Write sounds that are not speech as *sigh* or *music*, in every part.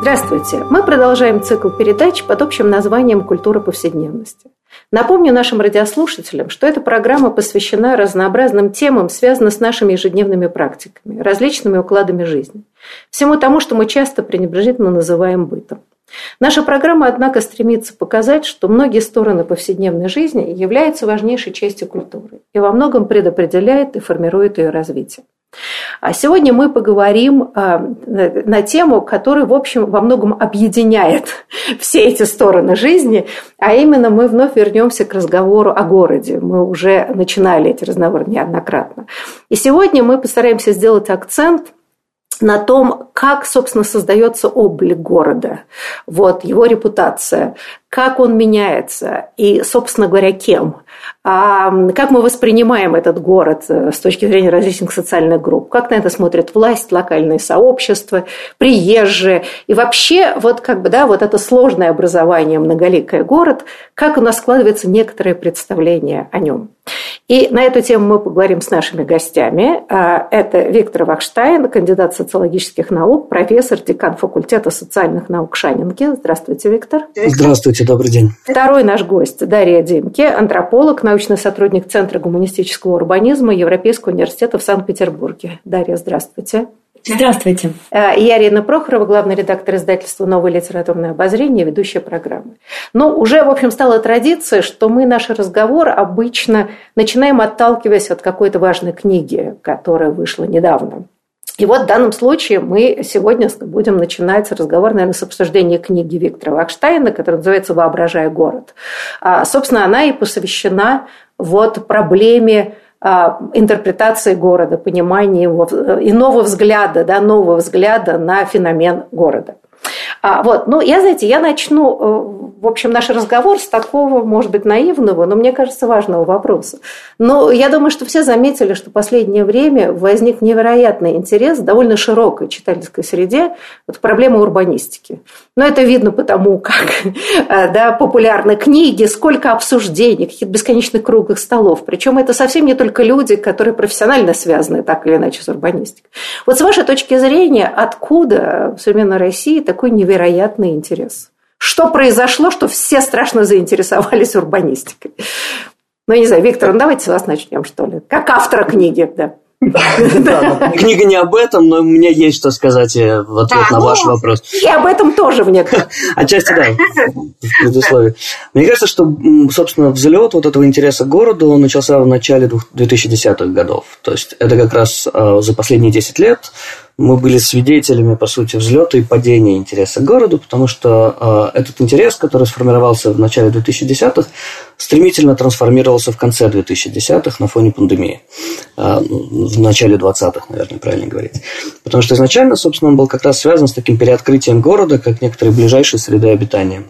Здравствуйте! Мы продолжаем цикл передач под общим названием «Культура повседневности». Напомню нашим радиослушателям, что эта программа посвящена разнообразным темам, связанным с нашими ежедневными практиками, различными укладами жизни. Всему тому, что мы часто пренебрежительно называем бытом. Наша программа, однако, стремится показать, что многие стороны повседневной жизни являются важнейшей частью культуры и во многом предопределяет и формирует ее развитие. А сегодня мы поговорим а, на тему, которая, в общем, во многом объединяет *laughs* все эти стороны жизни, а именно мы вновь вернемся к разговору о городе. Мы уже начинали эти разговоры неоднократно. И сегодня мы постараемся сделать акцент на том, как, собственно, создается облик города, вот, его репутация, как он меняется и, собственно говоря, кем. А как мы воспринимаем этот город э, с точки зрения различных социальных групп, как на это смотрят власть, локальные сообщества, приезжие. И вообще, вот как бы, да, вот это сложное образование, многоликое город, как у нас складывается некоторое представление о нем. И на эту тему мы поговорим с нашими гостями. А, это Виктор Вахштайн, кандидат социологических наук, профессор, декан факультета социальных наук Шанинки. Здравствуйте, Виктор. Здравствуйте, добрый день. Второй наш гость Дарья Димки, антрополог, научный сотрудник Центра гуманистического урбанизма Европейского университета в Санкт-Петербурге. Дарья, здравствуйте. Здравствуйте. Э, я Арина Прохорова, главный редактор издательства «Новое литературное обозрение», ведущая программы. Но уже, в общем, стала традиция, что мы наш разговор обычно начинаем отталкиваясь от какой-то важной книги, которая вышла недавно. И вот в данном случае мы сегодня будем начинать разговор, наверное, с обсуждения книги Виктора Вахштайна, которая называется «Воображая город». А, собственно, она и посвящена вот проблеме интерпретации города, понимания его, иного взгляда, да, нового взгляда на феномен города. А, вот, ну, я, знаете, я начну, э, в общем, наш разговор с такого, может быть, наивного, но мне кажется, важного вопроса. Но я думаю, что все заметили, что в последнее время возник невероятный интерес в довольно широкой читательской среде вот, проблемы урбанистики. Но это видно потому, как *laughs* э, да, популярны книги, сколько обсуждений, каких-то бесконечных круглых столов. Причем это совсем не только люди, которые профессионально связаны так или иначе с урбанистикой. Вот с вашей точки зрения, откуда в современной России такой невероятный интерес? Что произошло, что все страшно заинтересовались урбанистикой? Ну, не знаю, Виктор, ну давайте с вас начнем, что ли. Как автора книги, да. Да, *laughs* книга не об этом, но у меня есть что сказать э, в ответ на ваш ну, вопрос. И об этом тоже мне *laughs* Отчасти да, в предусловии. Мне кажется, что, собственно, взлет вот этого интереса к городу он начался в начале 2010-х годов. То есть это как раз э, за последние 10 лет мы были свидетелями, по сути, взлета и падения интереса к городу, потому что э, этот интерес, который сформировался в начале 2010-х, стремительно трансформировался в конце 2010-х на фоне пандемии. Э, в начале 20-х, наверное, правильно говорить. Потому что изначально, собственно, он был как раз связан с таким переоткрытием города, как некоторые ближайшие среды обитания.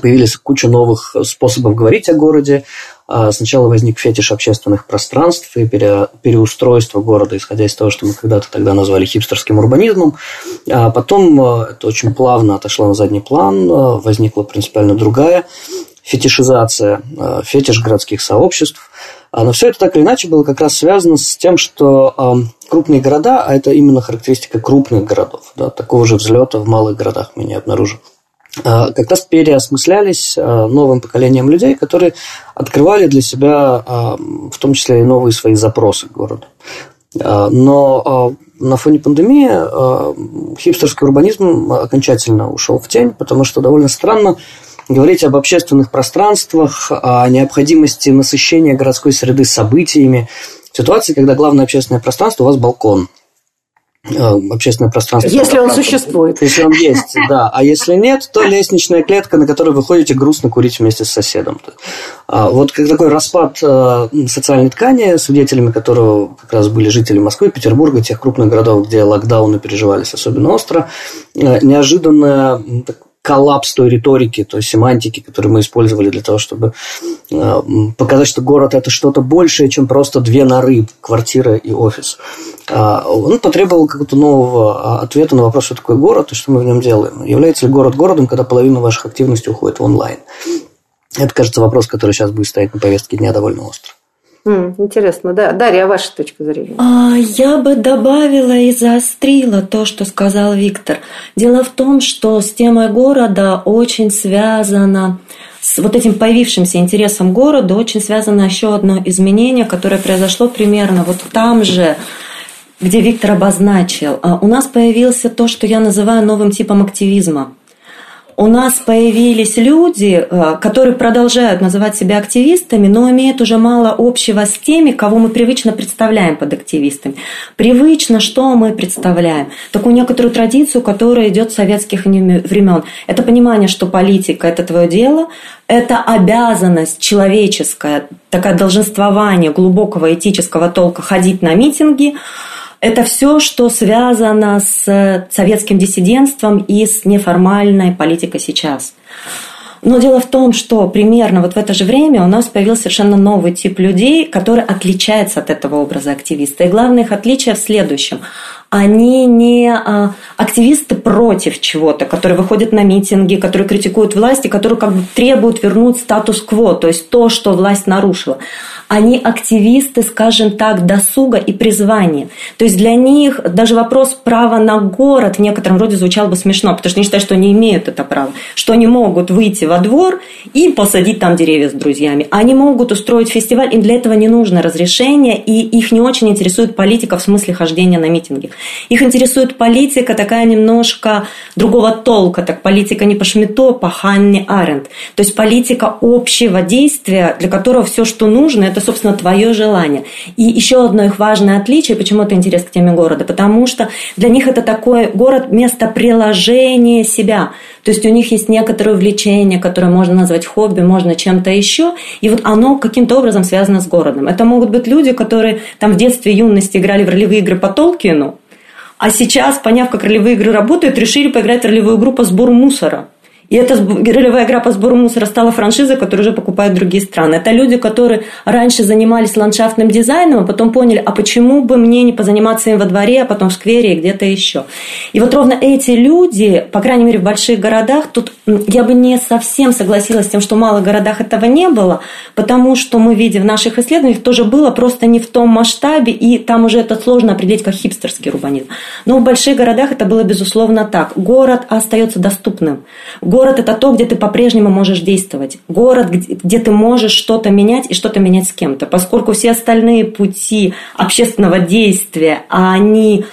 Появились куча новых способов говорить о городе, а, сначала возник фетиш общественных пространств и пере, переустройство города, исходя из того, что мы когда-то тогда назвали хипстерским урбанизмом. А потом а, это очень плавно отошло на задний план, а, возникла принципиально другая фетишизация, фетиш городских сообществ. Но все это так или иначе было как раз связано с тем, что крупные города, а это именно характеристика крупных городов, да, такого же взлета в малых городах мы не обнаружим. А, как раз переосмыслялись а, новым поколением людей, которые открывали для себя а, в том числе и новые свои запросы к городу. Но на фоне пандемии хипстерский урбанизм окончательно ушел в тень, потому что довольно странно говорить об общественных пространствах, о необходимости насыщения городской среды событиями, в ситуации, когда главное общественное пространство у вас балкон – Э, общественное пространство. Если он существует. Если он есть, да. А если нет, то лестничная клетка, на которой вы ходите грустно курить вместе с соседом. А вот такой распад э, социальной ткани, свидетелями которого как раз были жители Москвы, Петербурга, тех крупных городов, где локдауны переживались особенно остро, э, неожиданно коллапс той риторики, той семантики, которую мы использовали для того, чтобы э, показать, что город это что-то большее, чем просто две норы, квартира и офис. Э, он потребовал какого-то нового а, ответа на вопрос, что такое город и что мы в нем делаем. Является ли город городом, когда половина ваших активностей уходит в онлайн? Это, кажется, вопрос, который сейчас будет стоять на повестке дня довольно остро. Интересно, да. Дарья, а ваша точка зрения? А, я бы добавила и заострила то, что сказал Виктор. Дело в том, что с темой города очень связано с вот этим появившимся интересом города очень связано еще одно изменение, которое произошло примерно вот там же, где Виктор обозначил. А, у нас появился то, что я называю новым типом активизма у нас появились люди, э, которые продолжают называть себя активистами, но имеют уже мало общего с теми, кого мы привычно представляем под активистами. Привычно, что мы представляем? Такую некоторую традицию, которая идет с советских времен. Это понимание, что политика – это твое дело, это обязанность человеческая, такое долженствование глубокого этического толка ходить на митинги – это все, что связано с советским диссидентством и с неформальной политикой сейчас. Но дело в том, что примерно вот в это же время у нас появился совершенно новый тип людей, который отличается от этого образа активиста. И главное их отличие в следующем. Они не а, активисты против чего-то, которые выходят на митинги, которые критикуют власть и которые как бы требуют вернуть статус-кво, то есть то, что власть нарушила они активисты, скажем так, досуга и призвания. То есть для них даже вопрос права на город в некотором роде звучал бы смешно, потому что они считают, что они имеют это право, что они могут выйти во двор и посадить там деревья с друзьями. Они могут устроить фестиваль, им для этого не нужно разрешение, и их не очень интересует политика в смысле хождения на митинги. Их интересует политика такая немножко другого толка, так политика не по Шмидту, а по Ханне Аренд. То есть политика общего действия, для которого все, что нужно, это, собственно, твое желание. И еще одно их важное отличие, почему это интерес к теме города, потому что для них это такой город место приложения себя. То есть у них есть некоторое увлечение, которое можно назвать хобби, можно чем-то еще, и вот оно каким-то образом связано с городом. Это могут быть люди, которые там в детстве, юности играли в ролевые игры по Толкину, а сейчас, поняв, как ролевые игры работают, решили поиграть в ролевую игру по сбору мусора – и эта ролевая игра по сбору мусора стала франшизой, которую уже покупают другие страны. Это люди, которые раньше занимались ландшафтным дизайном, а потом поняли, а почему бы мне не позаниматься им во дворе, а потом в сквере и где-то еще. И вот ровно эти люди, по крайней мере в больших городах, тут я бы не совсем согласилась с тем, что в малых городах этого не было, потому что мы видим в наших исследованиях, тоже было просто не в том масштабе, и там уже это сложно определить как хипстерский урбанизм. Но в больших городах это было безусловно так. Город остается доступным. Город Город – это то, где ты по-прежнему можешь действовать. Город, где ты можешь что-то менять и что-то менять с кем-то. Поскольку все остальные пути общественного действия, они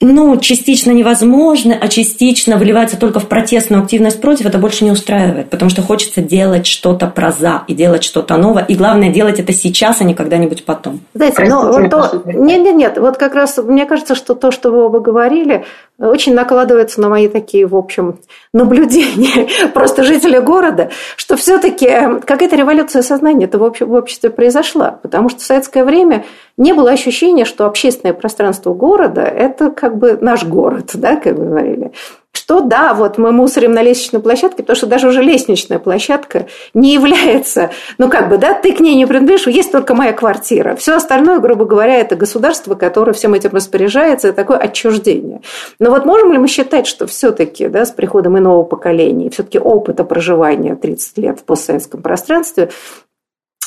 ну, частично невозможны, а частично выливаются только в протестную активность против, это больше не устраивает, потому что хочется делать что-то про «за» и делать что-то новое, и главное делать это сейчас, а не когда-нибудь потом. Знаете, ну, вот то... Нет, нет, нет, вот как раз мне кажется, что то, что вы оба говорили, очень накладывается на мои такие, в общем, наблюдения *laughs* просто жителя города, что все-таки какая-то революция сознания это в обществе произошла, потому что в советское время не было ощущения, что общественное пространство города – это как бы наш город, *laughs* да, как говорили. Что да, вот мы мусорим на лестничной площадке, потому что даже уже лестничная площадка не является, ну как бы, да, ты к ней не принадлежишь, есть только моя квартира. Все остальное, грубо говоря, это государство, которое всем этим распоряжается, это такое отчуждение. Но вот можем ли мы считать, что все-таки, да, с приходом иного поколения, все-таки опыта проживания 30 лет в постсоветском пространстве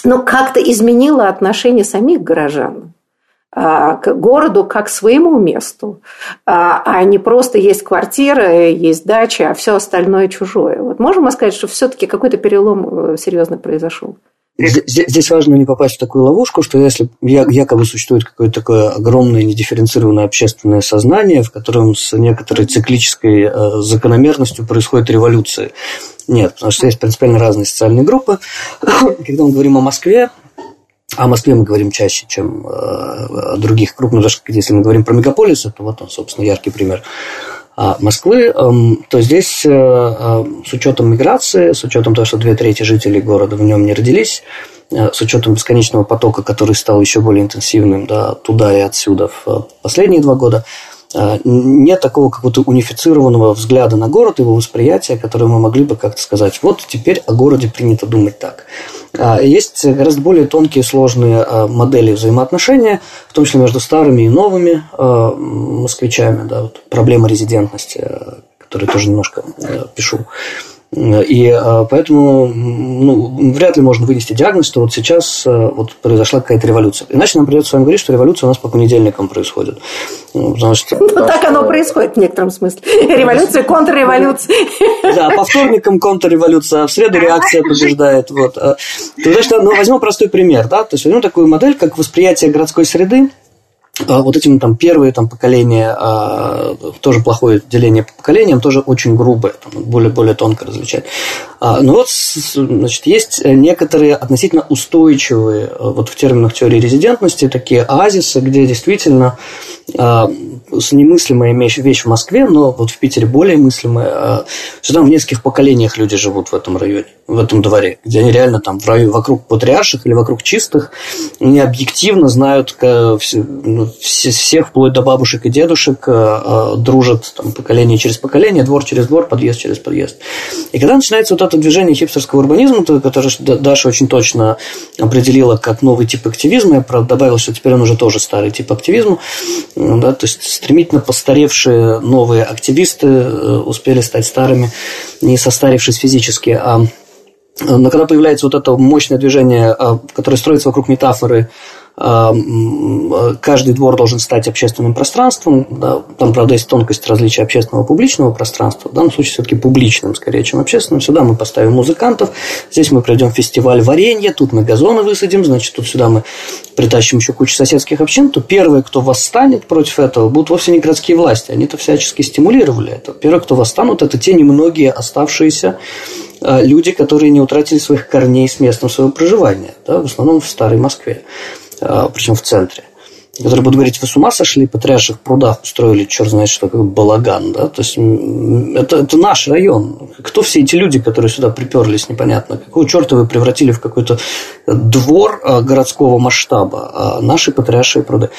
ну, как-то изменило отношение самих горожан к городу как к своему месту, а, а не просто есть квартира, есть дача, а все остальное чужое. Вот можем мы сказать, что все-таки какой-то перелом э, серьезно произошел? Здесь важно не попасть в такую ловушку, что если якобы существует какое-то такое огромное недифференцированное общественное сознание, в котором с некоторой циклической э, закономерностью происходит революция. Нет, потому что есть принципиально разные социальные группы. Когда мы говорим о Москве, о Москве мы говорим чаще, чем э, о других крупных, даже если мы говорим про мегаполисы, то вот он, собственно, яркий пример а, Москвы, эм, то здесь э, э, с учетом миграции, с учетом того, что две трети жителей города в нем не родились, с учетом бесконечного потока, который стал еще более интенсивным да, туда и отсюда в последние два года, нет такого какого-то унифицированного взгляда на город, его восприятия, которое мы могли бы как-то сказать, вот теперь о городе принято думать так. А, есть гораздо более тонкие, сложные а, модели взаимоотношения, в том числе между старыми и новыми москвичами, да, вот проблема резидентности, которую тоже немножко пишу. И а, поэтому ну, вряд ли можно вынести диагноз, что вот сейчас а, вот произошла какая-то революция. Иначе нам придется с вами говорить, что революция у нас по понедельникам происходит. Ну, потому что, ну так что... оно происходит в некотором смысле. Революция, контрреволюция. Да, по вторникам контрреволюция, а в среду реакция побеждает. Вот. Ты знаешь, ну, возьмем простой пример. Да? То есть возьмем такую модель, как восприятие городской среды вот этим там первые там поколения, а, тоже плохое деление по поколениям, тоже очень грубое, там, более, более тонко различать. А, но вот, значит, есть некоторые относительно устойчивые, вот в терминах теории резидентности, такие оазисы, где действительно а, немыслимая вещь, в Москве, но вот в Питере более мыслимая, а, что там в нескольких поколениях люди живут в этом районе, в этом дворе, где они реально там в районе, вокруг патриарших или вокруг чистых, они объективно знают ну, всех, вплоть до бабушек и дедушек, а, дружат там, поколение через поколение, двор через двор, подъезд через подъезд. И когда начинается вот это движение хипстерского урбанизма, которое Даша очень точно определила как новый тип активизма, я, правда, добавил, что теперь он уже тоже старый тип активизма, да, то есть стремительно постаревшие новые активисты э, успели стать старыми, не состарившись физически, а но когда появляется вот это мощное движение, а, которое строится вокруг метафоры каждый двор должен стать общественным пространством. Да, там, правда, есть тонкость различия общественного и публичного пространства. В данном случае все-таки публичным, скорее, чем общественным. Сюда мы поставим музыкантов, здесь мы пройдем фестиваль варенья, тут мы газоны высадим, значит, тут сюда мы притащим еще кучу соседских общин, то первые, кто восстанет против этого, будут вовсе не городские власти. Они-то всячески стимулировали это. Первые, кто восстанут, это те немногие оставшиеся а, люди, которые не утратили своих корней с местом своего проживания, да, в основном в старой Москве. А, причем в центре которые будут говорить, вы с ума сошли, патриарших прудах устроили, черт знает что, такое балаган, да, то есть это, это наш район. Кто все эти люди, которые сюда приперлись, непонятно. Какого черта вы превратили в какой-то двор а, городского масштаба, а наши патриаршие пруды.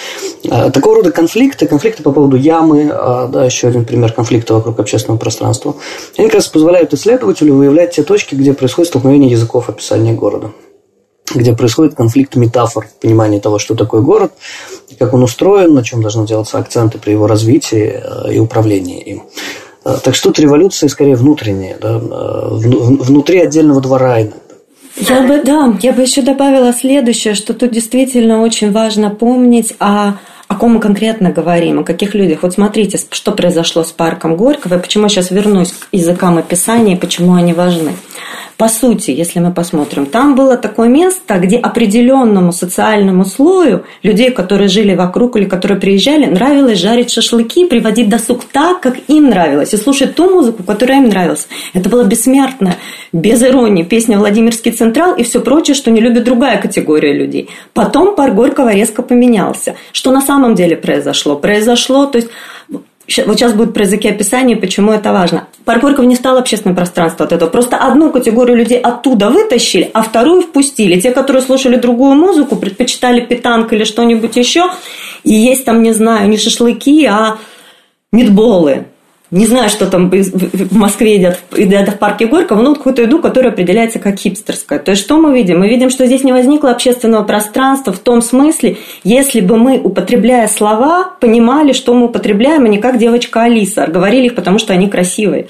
Такого рода конфликты, конфликты по поводу ямы, да, еще один пример конфликта вокруг общественного пространства, они как раз позволяют исследователю выявлять те точки, где происходит столкновение языков описания города где происходит конфликт метафор, понимание того, что такое город, как он устроен, на чем должны делаться акценты при его развитии э, и управлении им. Э, так что тут революция скорее внутренняя, да, э, внутри отдельного двора. Я бы, да, я бы еще добавила следующее, что тут действительно очень важно помнить о о ком мы конкретно говорим, о каких людях. Вот смотрите, что произошло с парком Горького, и почему я сейчас вернусь к языкам описания, и почему они важны. По сути, если мы посмотрим, там было такое место, где определенному социальному слою людей, которые жили вокруг или которые приезжали, нравилось жарить шашлыки, приводить досуг так, как им нравилось, и слушать ту музыку, которая им нравилась. Это было бессмертно, без иронии, песня «Владимирский Централ» и все прочее, что не любит другая категория людей. Потом пар Горького резко поменялся. Что на самом деле произошло? Произошло, то есть вот сейчас будет про языки описания, почему это важно. Парк не стал общественным пространством от этого. Просто одну категорию людей оттуда вытащили, а вторую впустили. Те, которые слушали другую музыку, предпочитали питанк или что-нибудь еще. И есть там, не знаю, не шашлыки, а мидболы не знаю, что там в Москве едят, едят в парке Горького, но какую-то еду, которая определяется как хипстерская. То есть, что мы видим? Мы видим, что здесь не возникло общественного пространства в том смысле, если бы мы, употребляя слова, понимали, что мы употребляем, а не как девочка Алиса, говорили их, потому что они красивые.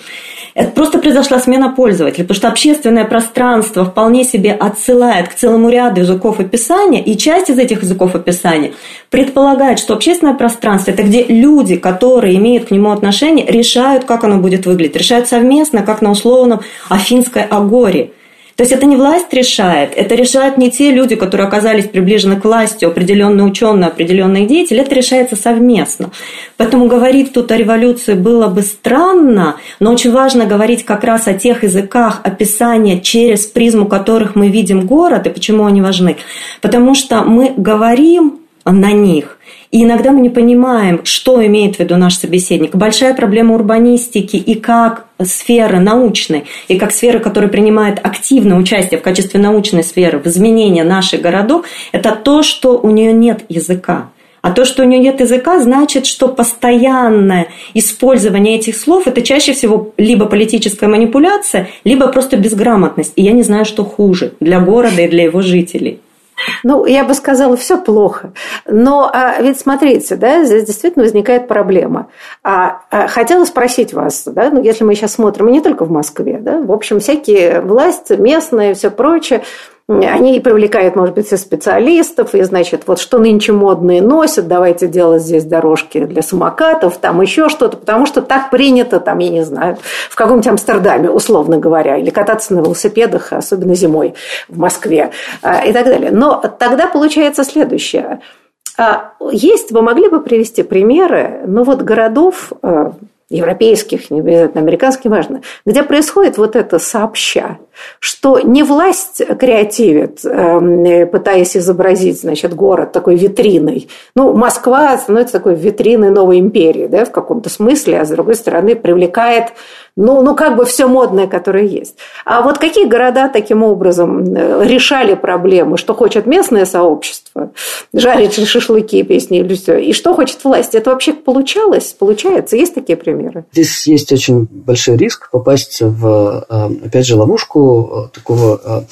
Это просто произошла смена пользователя, потому что общественное пространство вполне себе отсылает к целому ряду языков описания, и часть из этих языков описания предполагает, что общественное пространство – это где люди, которые имеют к нему отношение, решают, как оно будет выглядеть, решают совместно, как на условном Афинской агоре – то есть это не власть решает, это решают не те люди, которые оказались приближены к власти, определенные ученые, определенные деятели, это решается совместно. Поэтому говорить тут о революции было бы странно, но очень важно говорить как раз о тех языках описания, через призму которых мы видим город и почему они важны. Потому что мы говорим на них – и иногда мы не понимаем, что имеет в виду наш собеседник. Большая проблема урбанистики и как сферы научной, и как сферы, которая принимает активное участие в качестве научной сферы в изменении наших городов, это то, что у нее нет языка. А то, что у нее нет языка, значит, что постоянное использование этих слов – это чаще всего либо политическая манипуляция, либо просто безграмотность. И я не знаю, что хуже для города и для его жителей. Ну, я бы сказала, все плохо. Но а, ведь смотрите, да, здесь действительно возникает проблема. А, а, хотела спросить вас, да, ну, если мы сейчас смотрим, и не только в Москве, да, в общем, всякие власти местные, все прочее, они привлекают, может быть, и специалистов, и, значит, вот что нынче модные носят, давайте делать здесь дорожки для самокатов, там еще что-то, потому что так принято, там, я не знаю, в каком-нибудь Амстердаме, условно говоря, или кататься на велосипедах, особенно зимой в Москве а, и так далее. Но тогда получается следующее. А, есть, вы могли бы привести примеры, ну вот городов, а, европейских, не обязательно американских, важно, где происходит вот это сообща, что не власть креативит, эм, пытаясь изобразить, значит, город такой витриной. Ну, Москва становится такой витриной новой империи, да, в каком-то смысле, а с другой стороны привлекает ну, ну, как бы все модное, которое есть. А вот какие города таким образом э, решали проблемы, что хочет местное сообщество, жарить шашлыки, песни или все, и что хочет власть? Это вообще получалось? Получается? Есть такие примеры? Здесь есть очень большой риск попасть в, э, опять же, ловушку такого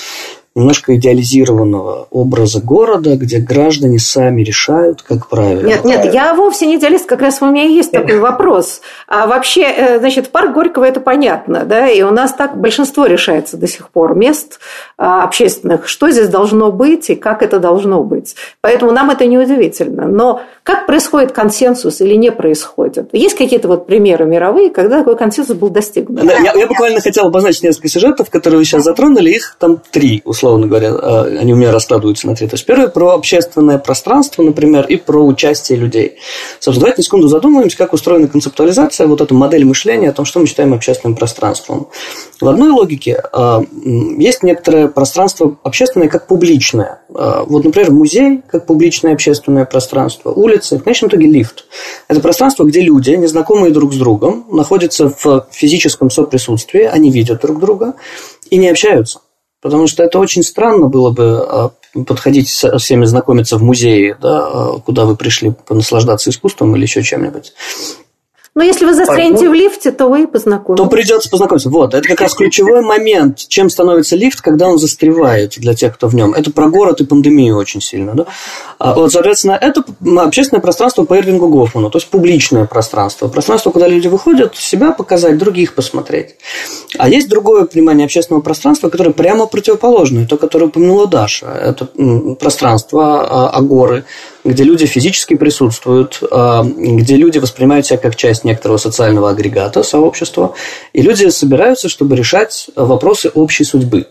немножко идеализированного образа города, где граждане сами решают, как правильно. Нет, нет, я вовсе не идеалист, как раз у меня есть такой вопрос. А вообще, э, значит, парк Горького это понятно, да, и у нас так большинство решается до сих пор мест а, общественных, что здесь должно быть и как это должно быть. Поэтому нам это не удивительно. Но как происходит консенсус или не происходит? Есть какие-то вот примеры мировые, когда такой консенсус был достигнут? Да, я, я буквально хотел обозначить несколько сюжетов, которые вы сейчас затронули, их там три, условно говоря, а, они у меня раскладываются на три. То есть первое про общественное пространство, например, и про участие людей. Собственно, давайте на секунду задумаемся, как устроена концептуализация, вот эта модель мышления о том, что мы считаем общественным пространством. В одной логике а, есть некоторое пространство общественное как публичное. А, вот, например, музей как публичное общественное пространство, улицы, в конечном итоге лифт. Это пространство, где люди, незнакомые друг с другом, находятся в физическом соприсутствии, они видят друг друга и не общаются. Потому что это очень странно было бы а, подходить со всеми знакомиться в музее, да, куда вы пришли наслаждаться искусством или еще чем-нибудь. Но если вы застрянете в лифте, то вы и познакомитесь. То придется познакомиться. Вот, это как раз ключевой момент, чем становится лифт, когда он застревает для тех, кто в нем. Это про город и пандемию очень сильно. Да? А вот, соответственно, это общественное пространство по Эрвингу Гофману, то есть публичное пространство. Пространство, куда люди выходят, себя показать, других посмотреть. А есть другое понимание общественного пространства, которое прямо противоположное, то, которое упомянула Даша. Это пространство, а, агоры, где люди физически присутствуют, а, где люди воспринимают себя как часть некоторого социального агрегата, сообщества, и люди собираются, чтобы решать вопросы общей судьбы.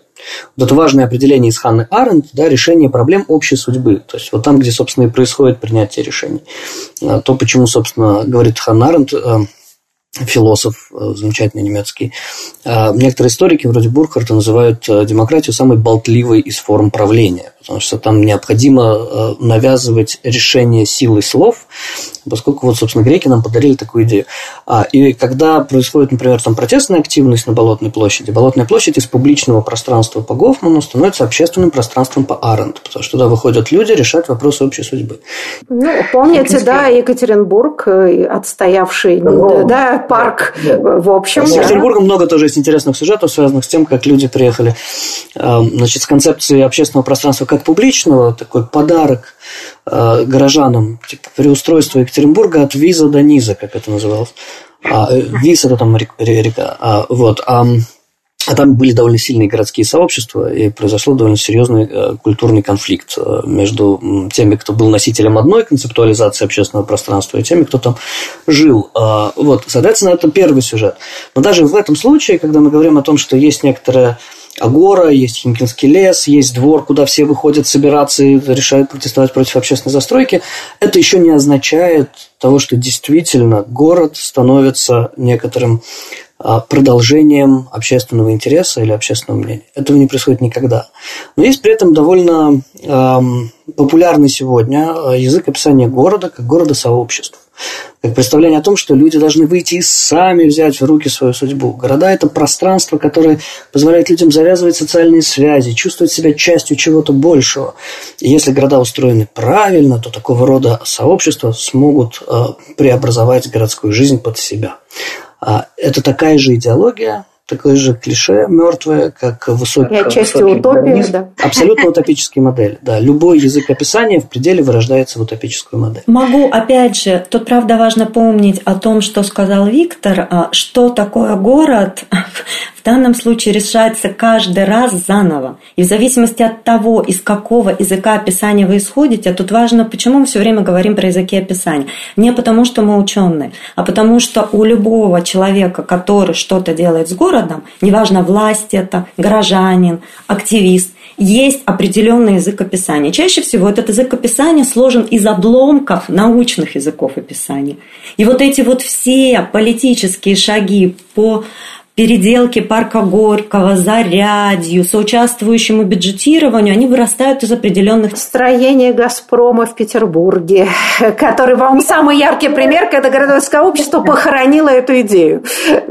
Вот это важное определение из Ханны Аренд, да, решение проблем общей судьбы. То есть, вот там, где, собственно, и происходит принятие решений. А, то, почему, собственно, говорит Ханна Аренд, а, философ э, замечательный немецкий. А, некоторые историки, вроде Бурхарта, называют э, демократию самой болтливой из форм правления, потому что там необходимо э, навязывать решение силой слов, поскольку, вот, собственно, греки нам подарили такую идею. А, и когда происходит, например, там протестная активность на Болотной площади, Болотная площадь из публичного пространства по Гофману становится общественным пространством по Аренд, потому что туда выходят люди решать вопросы общей судьбы. Ну, помните, да, Екатеринбург, отстоявший, да, парк, в общем. С Петербургом много тоже есть интересных сюжетов, связанных с тем, как люди приехали эм, значит, с концепцией общественного пространства как публичного, такой подарок э, горожанам, типа переустройство Екатеринбурга от виза до низа, как это называлось. А, э, виз это там река. А, вот. А, а там были довольно сильные городские сообщества, и произошел довольно серьезный э, культурный конфликт э, между теми, кто был носителем одной концептуализации общественного пространства, и теми, кто там жил. А, вот, соответственно, это первый сюжет. Но даже в этом случае, когда мы говорим о том, что есть некоторая Агора, есть Химкинский лес, есть двор, куда все выходят собираться и решают протестовать против общественной застройки, это еще не означает того, что действительно город становится некоторым продолжением общественного интереса или общественного мнения. Этого не происходит никогда. Но есть при этом довольно популярный сегодня язык описания города как города сообществ. как представление о том, что люди должны выйти и сами взять в руки свою судьбу. Города – это пространство, которое позволяет людям завязывать социальные связи, чувствовать себя частью чего-то большего. И если города устроены правильно, то такого рода сообщества смогут э, преобразовать городскую жизнь под себя. А это такая же идеология, такое же клише мертвое, как высокий... И отчасти утопия, да. Абсолютно утопические модели, да. Любой язык описания в пределе вырождается в утопическую модель. Могу, опять же, тут, правда, важно помнить о том, что сказал Виктор, а, что такое город *laughs* в данном случае решается каждый раз заново. И в зависимости от того, из какого языка описания вы исходите, тут важно, почему мы все время говорим про языки описания. Не потому, что мы ученые, а потому, что у любого человека, который что-то делает с городом, неважно, власть это, горожанин, активист, есть определенный язык описания. Чаще всего этот язык описания сложен из обломков научных языков описания. И вот эти вот все политические шаги по переделки парка Горького, зарядью, соучаствующему бюджетированию, они вырастают из определенных... Строение «Газпрома» в Петербурге, который, вам самый яркий пример, когда городское общество похоронило эту идею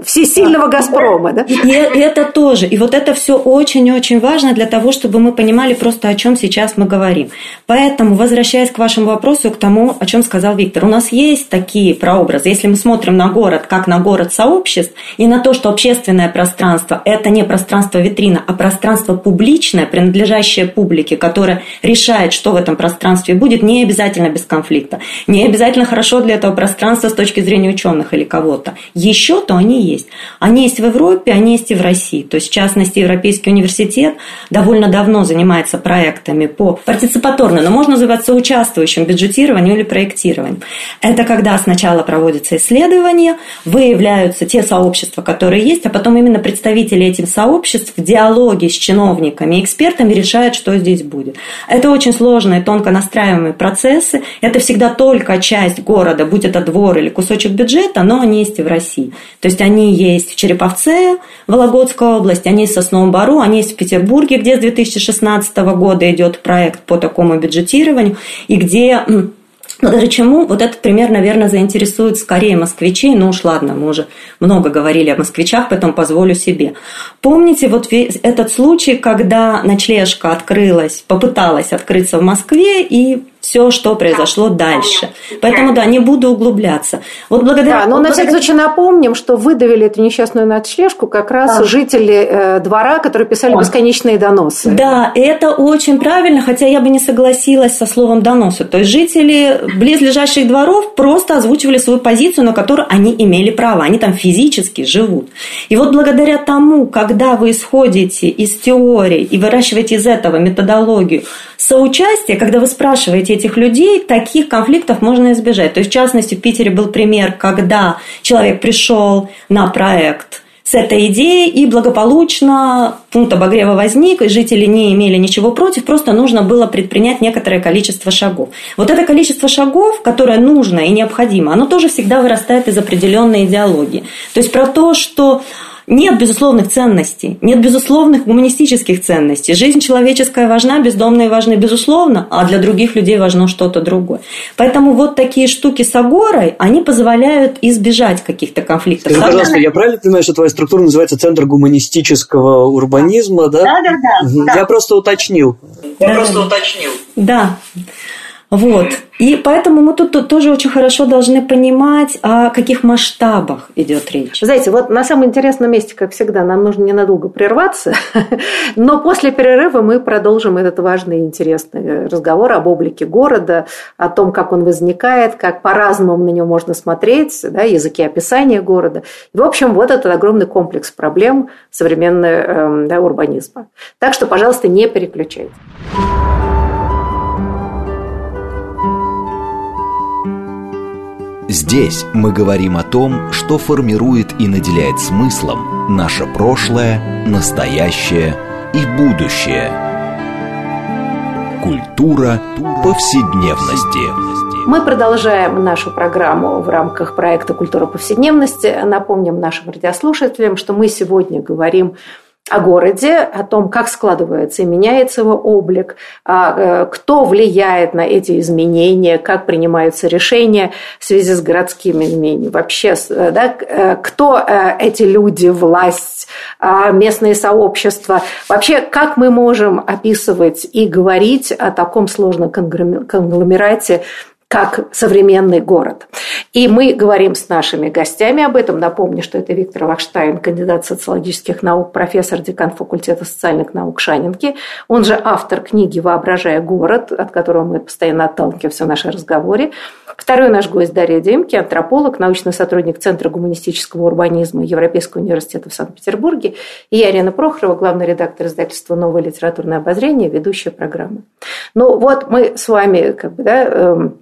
всесильного «Газпрома». Да? И это тоже. И вот это все очень-очень важно для того, чтобы мы понимали просто, о чем сейчас мы говорим. Поэтому, возвращаясь к вашему вопросу, к тому, о чем сказал Виктор, у нас есть такие прообразы. Если мы смотрим на город как на город сообществ и на то, что общественность общественное пространство – это не пространство витрина, а пространство публичное, принадлежащее публике, которое решает, что в этом пространстве будет, не обязательно без конфликта, не обязательно хорошо для этого пространства с точки зрения ученых или кого-то. Еще то они есть. Они есть в Европе, они есть и в России. То есть, в частности, Европейский университет довольно давно занимается проектами по партиципаторно, но можно называть соучаствующим бюджетированию или проектированию. Это когда сначала проводятся исследования, выявляются те сообщества, которые есть, есть, а потом именно представители этих сообществ в диалоге с чиновниками экспертами решают, что здесь будет. Это очень сложные, тонко настраиваемые процессы. Это всегда только часть города, будь это двор или кусочек бюджета, но они есть и в России. То есть они есть в Череповце, Вологодской области, они есть в Сосновом Бару, они есть в Петербурге, где с 2016 года идет проект по такому бюджетированию, и где Благодаря чему вот этот пример, наверное, заинтересует скорее москвичей. Ну уж ладно, мы уже много говорили о москвичах, поэтому позволю себе. Помните вот этот случай, когда ночлежка открылась, попыталась открыться в Москве и все, что произошло да, дальше. Помню. Поэтому, да, не буду углубляться. Вот благодаря... Да, но вот на всякий случай напомним, что выдавили эту несчастную ночлежку как раз да. жители э, двора, которые писали да. бесконечные доносы. Да, это очень правильно, хотя я бы не согласилась со словом доносы. То есть жители близлежащих дворов просто озвучивали свою позицию, на которую они имели право. Они там физически живут. И вот благодаря тому, когда вы исходите из теории и выращиваете из этого методологию соучастия, когда вы спрашиваете этих людей, таких конфликтов можно избежать. То есть, в частности, в Питере был пример, когда человек пришел на проект с этой идеей, и благополучно пункт обогрева возник, и жители не имели ничего против, просто нужно было предпринять некоторое количество шагов. Вот это количество шагов, которое нужно и необходимо, оно тоже всегда вырастает из определенной идеологии. То есть про то, что нет безусловных ценностей, нет безусловных гуманистических ценностей. Жизнь человеческая важна, бездомные важны безусловно, а для других людей важно что-то другое. Поэтому вот такие штуки с агорой, они позволяют избежать каких-то конфликтов. Скажи, пожалуйста, я правильно понимаю, что твоя структура называется Центр гуманистического урбанизма, да? Да, да, да. Я просто уточнил. Я да. просто уточнил. Да. Вот. И поэтому мы тут, тут тоже очень хорошо должны понимать, о каких масштабах идет речь. Знаете, вот на самом интересном месте, как всегда, нам нужно ненадолго прерваться, *laughs* но после перерыва мы продолжим этот важный и интересный разговор об облике города, о том, как он возникает, как по-разному на него можно смотреть, да, языки описания города. И, в общем, вот этот огромный комплекс проблем современного э, да, урбанизма. Так что, пожалуйста, не переключайтесь. Здесь мы говорим о том, что формирует и наделяет смыслом наше прошлое, настоящее и будущее. Культура повседневности. Мы продолжаем нашу программу в рамках проекта «Культура повседневности». Напомним нашим радиослушателям, что мы сегодня говорим о городе, о том, как складывается и меняется его облик, а, э, кто влияет на эти изменения, как принимаются решения в связи с городскими изменениями. Вообще, э, да, э, кто эти люди, власть, а, местные сообщества. Вообще, как мы можем описывать и говорить о таком сложном конгломерате как современный город. И мы говорим с нашими гостями об этом. Напомню, что это Виктор Вахштайн, кандидат социологических наук, профессор, декан факультета социальных наук Шанинки. Он же автор книги «Воображая город», от которого мы постоянно отталкиваемся в нашем разговоре. Второй наш гость Дарья Демки, антрополог, научный сотрудник Центра гуманистического урбанизма Европейского университета в Санкт-Петербурге. И я, Ирина Прохорова, главный редактор издательства «Новое литературное обозрение», ведущая программы. Ну вот мы с вами как бы, да, эм,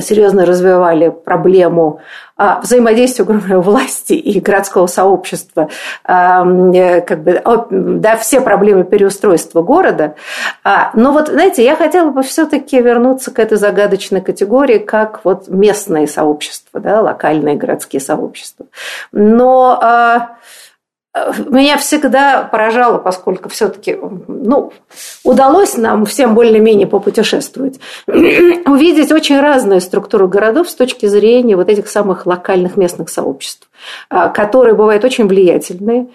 серьезно развивали проблему а, взаимодействия, грубо власти и городского сообщества, а, э, как бы, да, все проблемы переустройства города. А, но вот, знаете, я хотела бы все-таки вернуться к этой загадочной категории, как вот местные сообщества, да, локальные городские сообщества. Но меня всегда поражало, поскольку все-таки ну, удалось нам всем более-менее попутешествовать, *clears throat* увидеть очень разную структуру городов с точки зрения вот этих самых локальных местных сообществ, а, которые бывают очень влиятельные,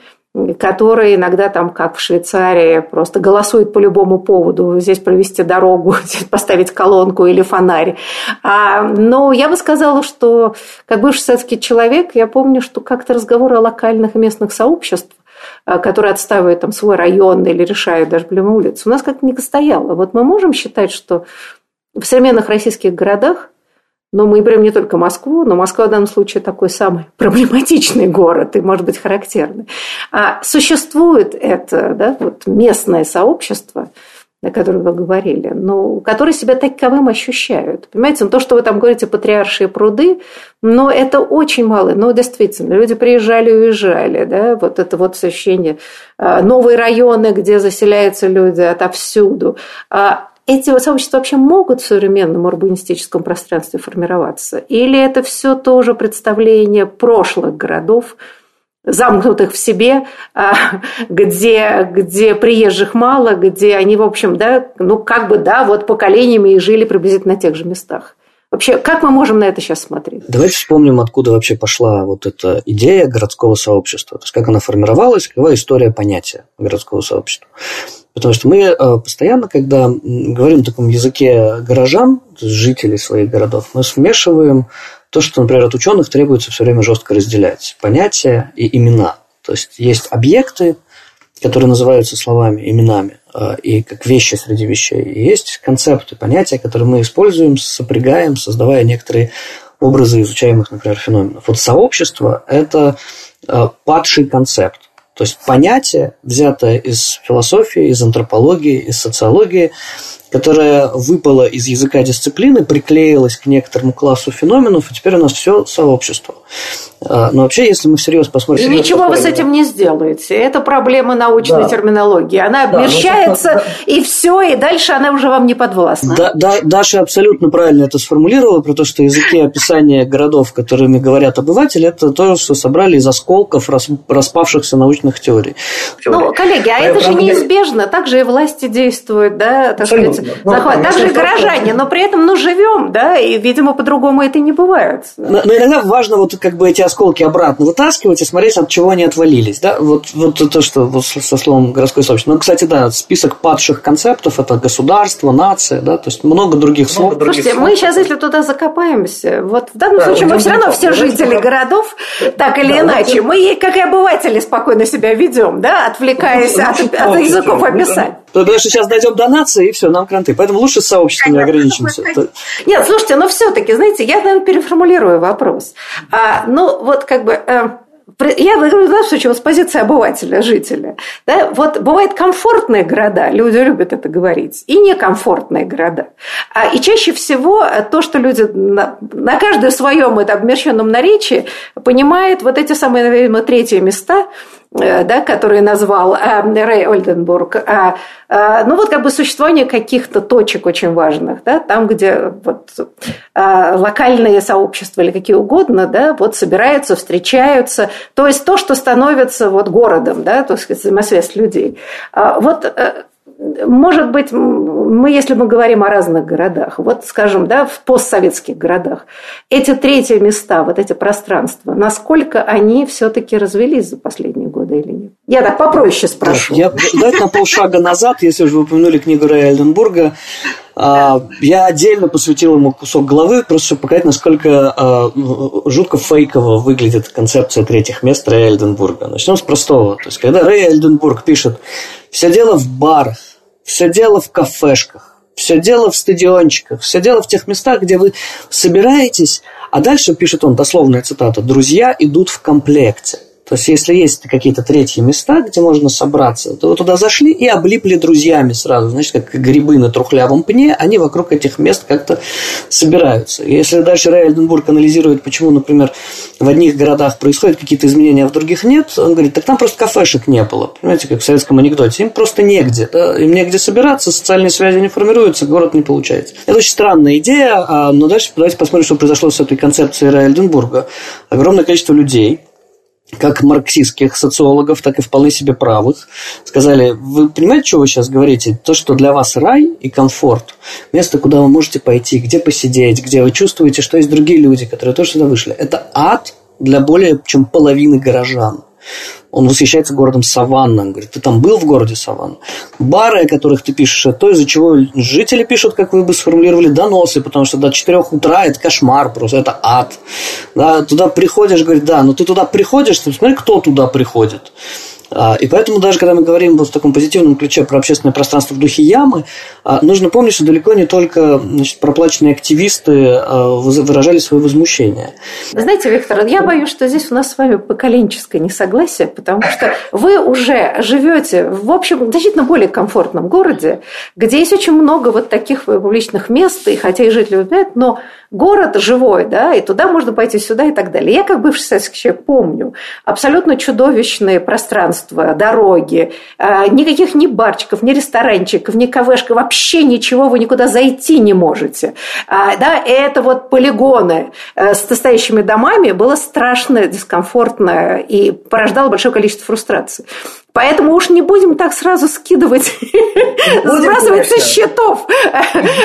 которые иногда там, как в Швейцарии, просто голосуют по любому поводу, здесь провести дорогу, *laughs* здесь поставить колонку или фонарь. А, но я бы сказала, что как бывший советский человек, я помню, что как-то разговоры о локальных местных сообществах а, которые отстаивают там свой район или решают даже проблемы улиц, у нас как-то не стояло. Вот мы можем считать, что в современных российских городах но мы берем не только Москву, но Москва в данном случае такой самый *laughs* проблематичный город и, может быть, характерный. А существует это да, вот местное сообщество, о котором вы говорили, но которые себя таковым ощущают. Понимаете, ну, то, что вы там говорите, патриаршие пруды, но это очень мало. Но действительно, люди приезжали и уезжали. Да? Вот это вот ощущение. А, новые районы, где заселяются люди отовсюду. Эти сообщества вообще могут в современном урбанистическом пространстве формироваться? Или это все тоже представление прошлых городов, замкнутых в себе, а, где, где приезжих мало, где они, в общем, да, ну, как бы, да, вот поколениями и жили приблизительно на тех же местах. Вообще, как мы можем на это сейчас смотреть? Давайте вспомним, откуда вообще пошла вот эта идея городского сообщества. То есть, как она формировалась, какова история понятия городского сообщества. Потому что мы э, постоянно, когда говорим на таком языке горожан, жителей своих городов, мы смешиваем то, что, например, от ученых требуется все время жестко разделять понятия и имена. То есть есть объекты, которые называются словами, именами, э, и как вещи среди вещей. И есть концепты, понятия, которые мы используем, сопрягаем, создавая некоторые образы изучаемых, например, феноменов. Вот сообщество – это э, падший концепт. То есть понятие, взятое из философии, из антропологии, из социологии, которая выпала из языка дисциплины, приклеилась к некоторому классу феноменов, и теперь у нас все сообщество. А, но вообще, если мы всерьез посмотрим... И ничего вы с этим не сделаете. Это проблема научной да. терминологии. Она да, обмещается, да, и все, и дальше она уже вам не подвластна. Да, да, Даша абсолютно правильно это сформулировала, про то, что языки описания городов, которыми говорят обыватели, это то, что собрали из осколков распавшихся научных теорий. Ну, коллеги, а это же неизбежно. Так же и власти действуют, да, так сказать, ну, захват. Так же и горожане, но при этом, ну, живем, да, и, видимо, по-другому это не бывает. Но, но иногда важно вот как бы эти осколки обратно вытаскивать и смотреть, от чего они отвалились, да, вот, вот то, что вот со словом городской сообщество. Ну, кстати, да, список падших концептов – это государство, нация, да, то есть много других много слов. Других Слушайте, слов. мы сейчас, если туда закопаемся, вот в данном да, случае мы все равно все жители городов, так или да, иначе, мы, как и обыватели, спокойно себя ведем, да, отвлекаясь от, от языков описать. Потому что сейчас дойдем до нации, и все, нам кранты. Поэтому лучше с сообществами ограничимся. Нет, слушайте, но все-таки, знаете, я, наверное, переформулирую вопрос. А, ну, вот как бы... Э, я говорю, да, в случае, с позиции обывателя, жителя. Да, вот бывают комфортные города, люди любят это говорить, и некомфортные города. А, и чаще всего то, что люди на, на каждое своем это обмерщенном наречии понимают вот эти самые, наверное, третьи места – э, да, который назвал Рэй Ольденбург, а, ну вот как бы существование каких-то точек очень важных, да, там, где вот локальные сообщества или какие угодно, да, вот собираются, встречаются, то есть то, что становится вот городом, да, то есть взаимосвязь людей. Вот может быть, мы, если мы говорим о разных городах, вот, скажем, да, в постсоветских городах, эти третьи места, вот эти пространства, насколько они все-таки развелись за последние годы или нет? Я так попроще спрошу. Я, давайте на полшага назад, если уже вы упомянули книгу Рэя Эльденбурга, а, я отдельно посвятил ему кусок головы, просто чтобы показать, насколько а, жутко фейково выглядит концепция третьих мест Рэя Эльденбурга. Начнем с простого. То есть, когда Рэй Эльденбург пишет «Все дело в барах, все дело в кафешках, все дело в стадиончиках, все дело в тех местах, где вы собираетесь, а дальше пишет он дословная цитата «Друзья идут в комплекте». То есть, если есть какие-то третьи места, где можно собраться, то вы туда зашли и облипли друзьями сразу. Значит, как грибы на трухлявом пне, они вокруг этих мест как-то собираются. Если дальше Рейденбург анализирует, почему, например, в одних городах происходят какие-то изменения, а в других нет, он говорит, так там просто кафешек не было. Понимаете, как в советском анекдоте. Им просто негде. Да? Им негде собираться, социальные связи не формируются, город не получается. Это очень странная идея, а, но дальше давайте посмотрим, что произошло с этой концепцией Рейденбурга. Огромное количество людей – как марксистских социологов, так и вполне себе правых, сказали, вы понимаете, что вы сейчас говорите? То, что для вас рай и комфорт, место, куда вы можете пойти, где посидеть, где вы чувствуете, что есть другие люди, которые тоже сюда вышли, это ад для более чем половины горожан. Он восхищается городом Саванна. Он говорит, ты там был в городе Саванна? Бары, о которых ты пишешь, это то, из-за чего жители пишут, как вы бы сформулировали, доносы, потому что до 4 утра это кошмар просто, это ад. Да, туда приходишь, говорит, да, но ты туда приходишь, ты смотри, кто туда приходит. А, и поэтому даже когда мы говорим вот в таком позитивном ключе про общественное пространство в духе ямы, а, нужно помнить, что далеко не только значит, проплаченные активисты а, выражали свое возмущение. Знаете, Виктор, я боюсь, что здесь у нас с вами поколенческое несогласие, потому что вы уже живете в общем значительно более комфортном городе, где есть очень много вот таких публичных мест, и хотя и жители выбирают, но город живой, да, и туда можно пойти, сюда и так далее. Я, как бывший советский человек, помню абсолютно чудовищные пространства, дороги, э, никаких ни барчиков, ни ресторанчиков, ни кафешков, вообще ничего, вы никуда зайти не можете. А, да, это вот полигоны э, с настоящими домами было страшно, дискомфортно и порождало большое количество фрустрации. Поэтому уж не будем так сразу скидывать, сбрасывать со счетов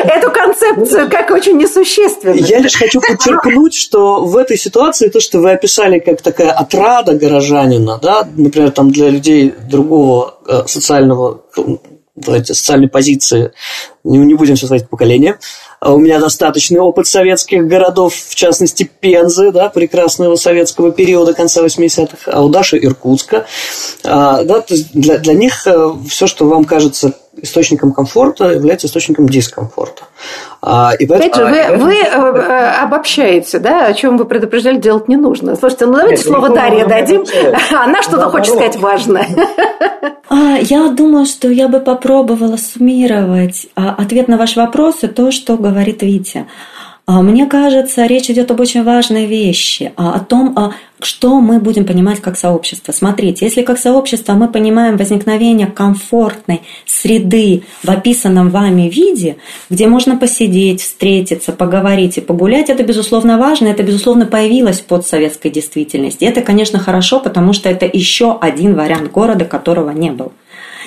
эту концепцию как очень несущественную. Я лишь хочу подчеркнуть, что в этой ситуации то, что вы описали как такая отрада горожанина, да, например, там для людей другого э, социального давайте, социальной позиции, не, будем сейчас говорить поколение, а у меня достаточный опыт советских городов, в частности Пензы, да, прекрасного советского периода конца 80-х, а у Даши Иркутска. А, да, то есть для, для них э, все, что вам кажется источником комфорта, является источником дискомфорта. А, и. Опять же, вы, вы э, э, обобщаете, да, о чем вы предупреждали, делать не нужно. Слушайте, ну давайте Нет, слово Дарье дадим. *laughs* Она что-то хочет сказать важное. *laughs* А, я думаю, что я бы попробовала суммировать а, ответ на ваш вопрос и то, что говорит Витя. А, мне кажется, речь идет об очень важной вещи, а, о том, а, что мы будем понимать как сообщество. Смотрите, если как сообщество мы понимаем возникновение комфортной среды в описанном вами виде, где можно посидеть, встретиться, поговорить и погулять, это, безусловно, важно, это, безусловно, появилось под советской действительности. Это, конечно, хорошо, потому что это еще один вариант города, которого не было.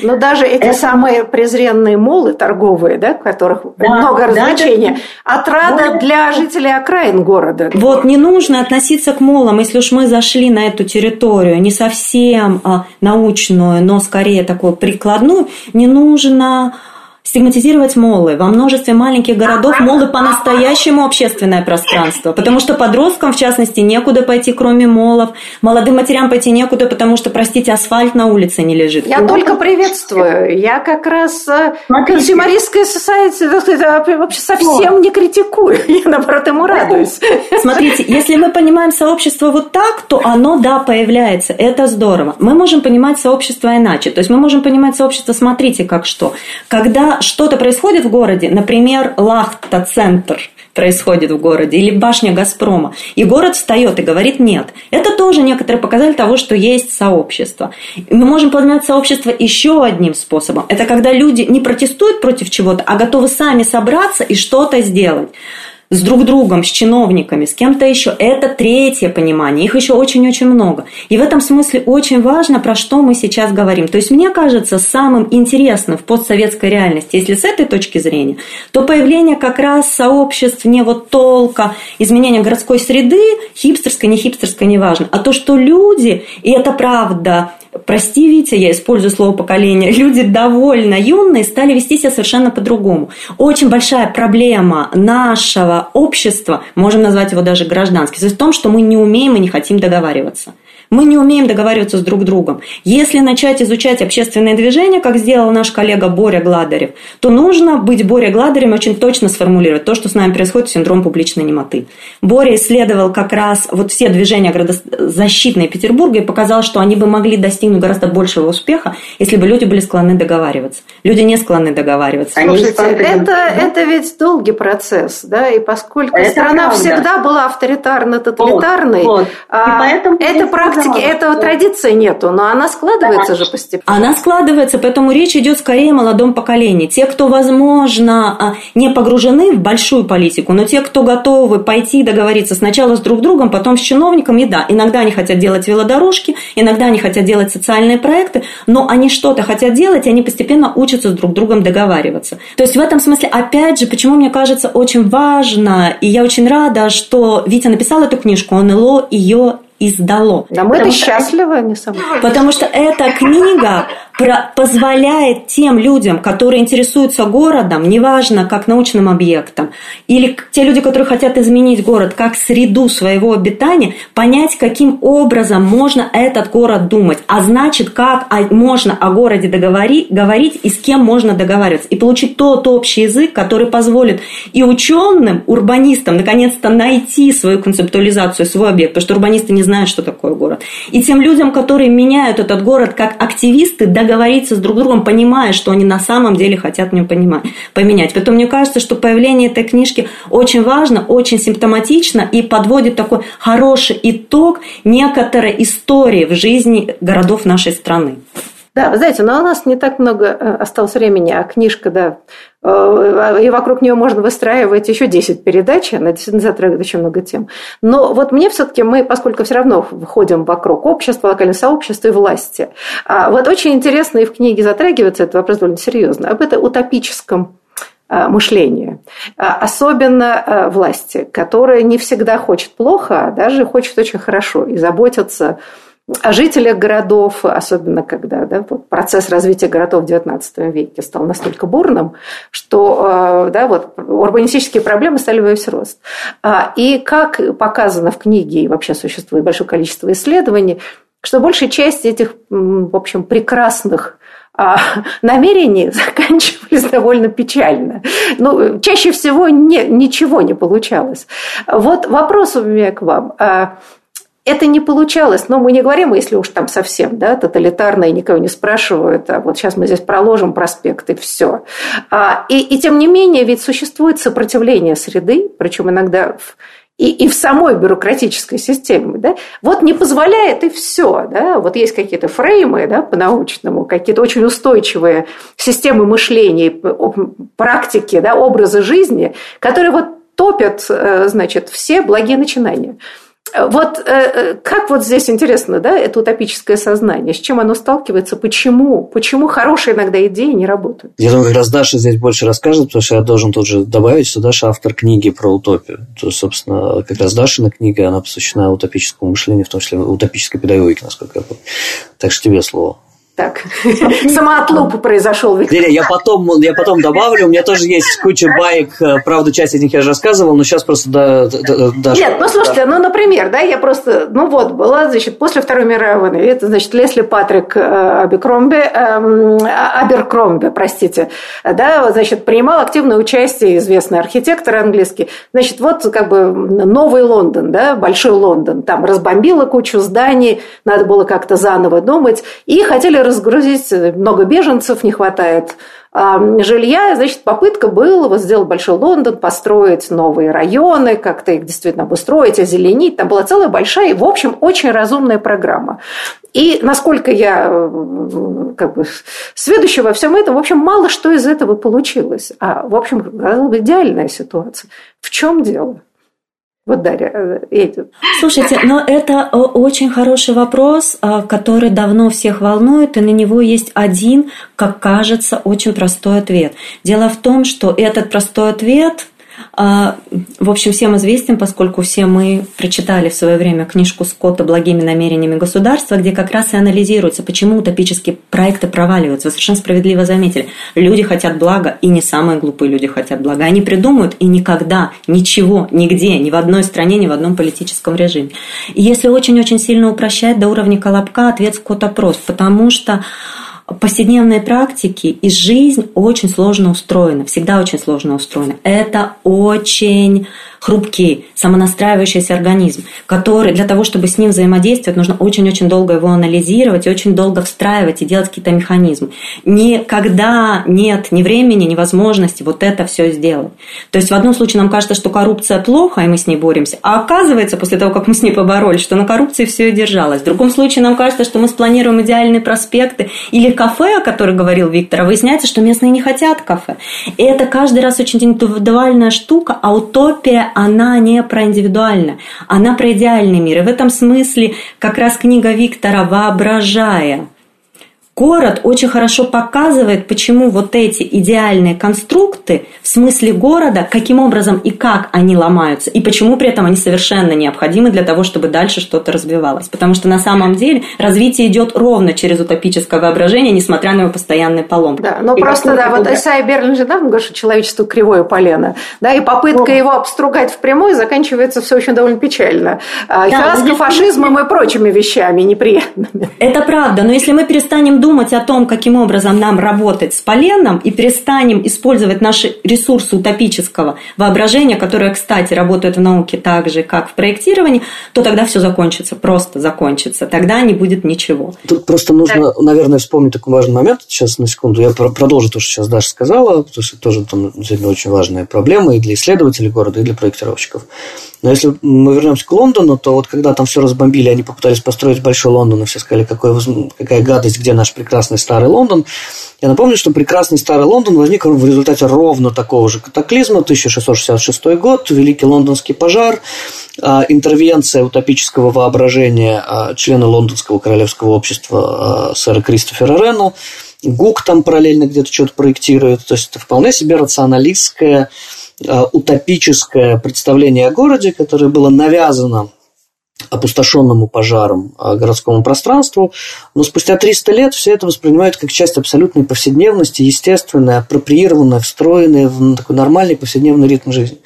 Но даже эти это... самые презренные молы торговые, да, в которых да, много развлечений, да, отрада вот. для жителей окраин города. Вот не нужно относиться к молам, если уж мы зашли на эту территорию, не совсем а, научную, но скорее такую прикладную, не нужно стигматизировать молы. Во множестве маленьких городов молы по-настоящему общественное пространство, потому что подросткам, в частности, некуда пойти, кроме молов, молодым матерям пойти некуда, потому что, простите, асфальт на улице не лежит. Я только приветствую. Я как раз э, консюмеристское society вообще совсем не критикую. *laughs* Я, наоборот, ему радуюсь. Смотрите, если мы понимаем сообщество вот так, то оно, да, появляется. Это здорово. Мы можем понимать сообщество иначе. То есть мы можем понимать сообщество, смотрите, как что. Когда что-то происходит в городе, например, Лахта-центр, происходит в городе, или башня Газпрома. И город встает и говорит нет. Это тоже некоторые показатель того, что есть сообщество. Мы можем познать сообщество еще одним способом. Это когда люди не протестуют против чего-то, а готовы сами собраться и что-то сделать с друг другом, с чиновниками, с кем-то еще. Это третье понимание. Их еще очень-очень много. И в этом смысле очень важно, про что мы сейчас говорим. То есть, мне кажется, самым интересным в постсоветской реальности, если с этой точки зрения, то появление как раз сообществ не вот толка, изменения городской среды, хипстерской, не хипстерской, неважно, а то, что люди, и это правда, прости, Витя, я использую слово поколение, *laughs* люди довольно юные стали вести себя совершенно по-другому. Очень большая проблема нашего общества, можем назвать его даже гражданским, в том, что мы не умеем и не хотим договариваться. Мы не умеем договариваться с друг другом. Если начать изучать общественные движения, как сделал наш коллега Боря Гладарев, то нужно быть Боря Гладарем очень точно сформулировать то, что с нами происходит, синдром публичной немоты. Боря исследовал как раз вот все движения градозащитные Петербурга и показал, что они бы могли достигнуть гораздо большего успеха, если бы люди были склонны договариваться. Люди не склонны договариваться. Слушайте, это, это ведь долгий процесс, да, и поскольку это страна правда. всегда была авторитарно-тоталитарной, вот, вот. А, это практика практике этого традиции нету, но она складывается же постепенно. Она складывается, поэтому речь идет скорее о молодом поколении. Те, кто, возможно, а, не погружены в большую политику, но те, кто готовы пойти договориться сначала с друг другом, потом с чиновником, и да, иногда они хотят делать велодорожки, иногда они хотят делать социальные проекты, но они что-то хотят делать, и они постепенно учатся с друг другом договариваться. То есть в этом смысле, опять же, почему мне кажется очень важно, и я очень рада, что Витя написал эту книжку, он ее издало. Да мы это счастливы, не сам. Потому что эта книга позволяет тем людям, которые интересуются городом, неважно, как научным объектом, или те люди, которые хотят изменить город как среду своего обитания, понять, каким образом можно этот город думать, а значит, как можно о городе договорить, говорить и с кем можно договариваться, и получить тот общий язык, который позволит и ученым, урбанистам наконец-то найти свою концептуализацию, свой объект, потому что урбанисты не знают, что такое город, и тем людям, которые меняют этот город как активисты, договариваются договориться с друг другом, понимая, что они на самом деле хотят нем понимать, поменять. Поэтому мне кажется, что появление этой книжки очень важно, очень симптоматично и подводит такой хороший итог некоторой истории в жизни городов нашей страны. Да, вы знаете, но у нас не так много э, осталось времени, а книжка, да, э, и вокруг нее можно выстраивать еще 10 передач, она действительно затрагивает очень много тем. Но вот мне все-таки, мы, поскольку все равно входим вокруг общества, локального сообщества и власти, а вот очень интересно и в книге затрагивается этот вопрос довольно серьезно, об этом утопическом э, мышления, особенно власти, которая не всегда хочет плохо, а даже хочет очень хорошо и заботится о жителях городов, особенно когда да, вот процесс развития городов в XIX веке стал настолько бурным, что э, да, вот, урбанистические проблемы стали во весь рост. А, и как показано в книге, и вообще существует большое количество исследований, что большая часть этих, в общем, прекрасных а, *laughs* намерений *laughs* заканчивались довольно печально. Ну, чаще всего не, ничего не получалось. Вот вопрос у меня к вам. Это не получалось, но мы не говорим, если уж там совсем да, тоталитарно и никого не спрашивают, а вот сейчас мы здесь проложим проспект и все. А, и, и тем не менее, ведь существует сопротивление среды, причем иногда в и, и в самой бюрократической системе. Да? Вот не позволяет и все. Да? Вот есть какие-то фреймы да, по-научному, какие-то очень устойчивые системы мышления, практики, да, образы жизни, которые вот топят э, значит, все благие начинания. Вот э, э, как вот здесь интересно, да, это утопическое сознание, с чем оно сталкивается, почему, почему хорошие иногда идеи не работают? Я думаю, как раз Даша здесь больше расскажет, потому что я должен тут же добавить, что Даша автор книги про утопию. То, есть, собственно, как раз Дашина книга, она посвящена утопическому мышлению, в том числе утопической педагогике, насколько я помню. Так что тебе слово. Так, самоотлуп произошел. Не, я потом, я потом добавлю. У меня тоже есть куча байк. Э, правда, часть из них я же рассказывал, но сейчас просто да, да, да, Нет, ну слушайте, ну, например, да, я просто, ну вот, была, значит, после Второй мировой войны, это, значит, Лесли Патрик э, Аберкромби, э, Аберкромби, простите, да, значит, принимал активное участие, известный архитектор английский. Значит, вот как бы новый Лондон, да, большой Лондон, там разбомбило кучу зданий, надо было как-то заново думать, и хотели разгрузить, много беженцев не хватает жилья, значит, попытка была вот сделать Большой Лондон, построить новые районы, как-то их действительно обустроить, озеленить. Там была целая большая и, в общем, очень разумная программа. И насколько я как бы сведущая во всем этом, в общем, мало что из этого получилось. А, в общем, казалось бы, идеальная ситуация. В чем дело? Вот, Дарья, едет. Э, Слушайте, но это очень хороший вопрос, а, который давно всех волнует, и на него есть один, как кажется, очень простой ответ. Дело в том, что этот простой ответ в общем, всем известен, поскольку все мы прочитали в свое время книжку Скотта «Благими намерениями государства», где как раз и анализируется, почему утопические проекты проваливаются. Вы совершенно справедливо заметили. Люди хотят блага, и не самые глупые люди хотят блага. Они придумают, и никогда, ничего, нигде, ни в одной стране, ни в одном политическом режиме. И если очень-очень сильно упрощать до уровня колобка, ответ Скотта прост, потому что повседневной практики и жизнь очень сложно устроена, всегда очень сложно устроена. Это очень хрупкий, самонастраивающийся организм, который для того, чтобы с ним взаимодействовать, нужно очень-очень долго его анализировать и очень долго встраивать и делать какие-то механизмы. Никогда нет ни времени, ни возможности вот это все сделать. То есть в одном случае нам кажется, что коррупция плохо, и мы с ней боремся, а оказывается, после того, как мы с ней поборолись, что на коррупции все и держалось. В другом случае нам кажется, что мы спланируем идеальные проспекты или кафе, о котором говорил Виктор, а выясняется, что местные не хотят кафе. И это каждый раз очень индивидуальная штука, а утопия она не про индивидуально, она про идеальный мир. И в этом смысле как раз книга Виктора «Воображая» Город очень хорошо показывает, почему вот эти идеальные конструкты в смысле города, каким образом и как они ломаются, и почему при этом они совершенно необходимы для того, чтобы дальше что-то развивалось. Потому что на самом деле развитие идет ровно через утопическое воображение, несмотря на его постоянные поломки. Да, ну просто, да, вот Исайя Берлин же давно говорит, что человечество кривое полено, да, и попытка ну, его обстругать в прямой заканчивается все очень довольно печально. Да, Фиаско фашизмом и прочими вещами неприятными. Это правда, но если мы перестанем думать о том, каким образом нам работать с поленом и перестанем использовать наши ресурсы утопического воображения, которое, кстати, работает в науке так же, как в проектировании, то тогда все закончится, просто закончится. Тогда не будет ничего. Тут просто нужно, да. наверное, вспомнить такой важный момент. Сейчас, на секунду, я продолжу то, что сейчас Даша сказала, потому что тоже там, очень важная проблема и для исследователей города, и для проектировщиков. Но если мы вернемся к Лондону, то вот когда там все разбомбили, они попытались построить большой Лондон, и все сказали, какой, какая гадость, где наш прекрасный старый Лондон. Я напомню, что прекрасный старый Лондон возник в результате ровно такого же катаклизма, 1666 год, Великий Лондонский пожар, а, интервенция утопического воображения а, члена Лондонского королевского общества а, сэра Кристофера Ренну, ГУК там параллельно где-то что-то проектирует, то есть это вполне себе рационалистская утопическое представление о городе, которое было навязано опустошенному пожаром э, городскому пространству, но спустя 300 лет все это воспринимают как часть абсолютной повседневности, естественная, апроприированная, встроенная в такой нормальный повседневный ритм жизни.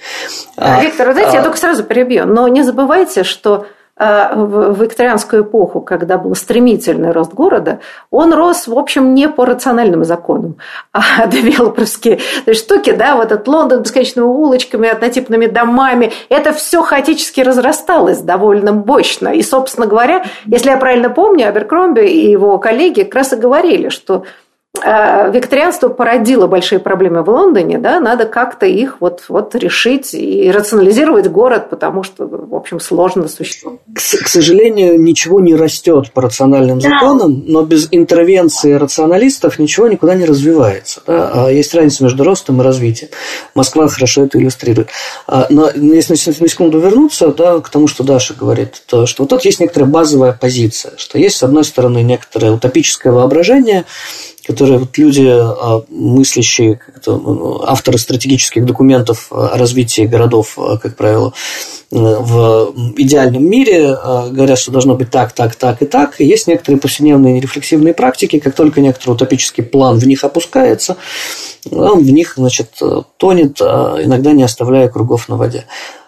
Виктор, вы знаете, а, я только сразу перебью, но не забывайте, что а, в викторианскую эпоху, когда был стремительный рост города, он рос, в общем, не по рациональным законам, *laughs* а девелоперские штуки, да, вот этот Лондон бесконечными улочками, однотипными домами, это все хаотически разрасталось довольно мощно. И, собственно говоря, если я правильно помню, Аберкромби и его коллеги как раз и говорили, что Э, викторианство породило большие проблемы в Лондоне, да, надо как-то их вот, вот решить и рационализировать город, потому что, в общем, сложно существовать. К, к сожалению, ничего не растет по рациональным да. законам, но без интервенции рационалистов ничего никуда не развивается. Да? А есть разница между ростом и развитием. Москва хорошо это иллюстрирует. А, но если на секунду вернуться да, к тому, что Даша говорит, то что вот тут есть некоторая базовая позиция, что есть, с одной стороны, некоторое утопическое воображение, которые вот люди, а, мыслящие, авторы стратегических документов о развитии городов, а, как правило, э, в идеальном мире а, говорят, что должно быть так, так, так и так. Есть некоторые повседневные рефлексивные практики, как только некоторый утопический план в них опускается, он в них, значит, тонет, иногда не оставляя кругов на воде.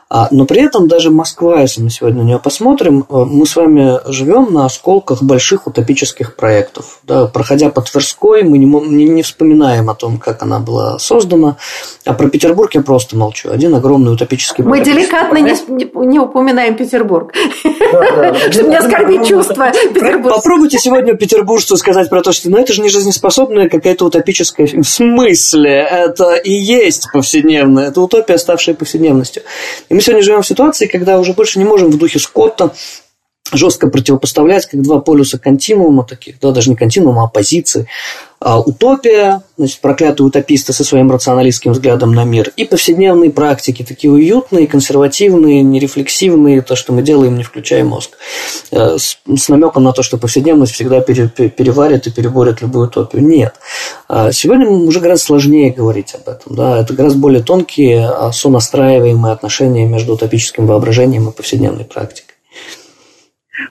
А, но при этом даже Москва, если мы сегодня на нее посмотрим, э, мы с вами живем на осколках больших утопических проектов. Да, проходя по Тверской, мы не, не, вспоминаем о том, как она была создана. А про Петербург я просто молчу. Один огромный утопический Мы деликатно не, не упоминаем Петербург, *laughs* чтобы не оскорбить чувства Петербурга. Попробуйте сегодня петербуржцу сказать про то, что ну, это же не жизнеспособная какая-то утопическая... В смысле? Это и есть повседневное. Это утопия, ставшая повседневностью. И мы сегодня живем в ситуации, когда уже больше не можем в духе Скотта жестко противопоставлять, как два полюса континуума таких, да, даже не континуума, а позиции. А, утопия, значит, проклятые утописты со своим рационалистским взглядом на мир, и повседневные практики, такие уютные, консервативные, нерефлексивные, то, что мы делаем, не включая мозг, э, с, с намеком на то, что повседневность всегда пере, переварит и переборет любую утопию. Нет. А сегодня уже гораздо сложнее говорить об этом. Да? Это гораздо более тонкие, а, сонастраиваемые отношения между утопическим воображением и повседневной практикой.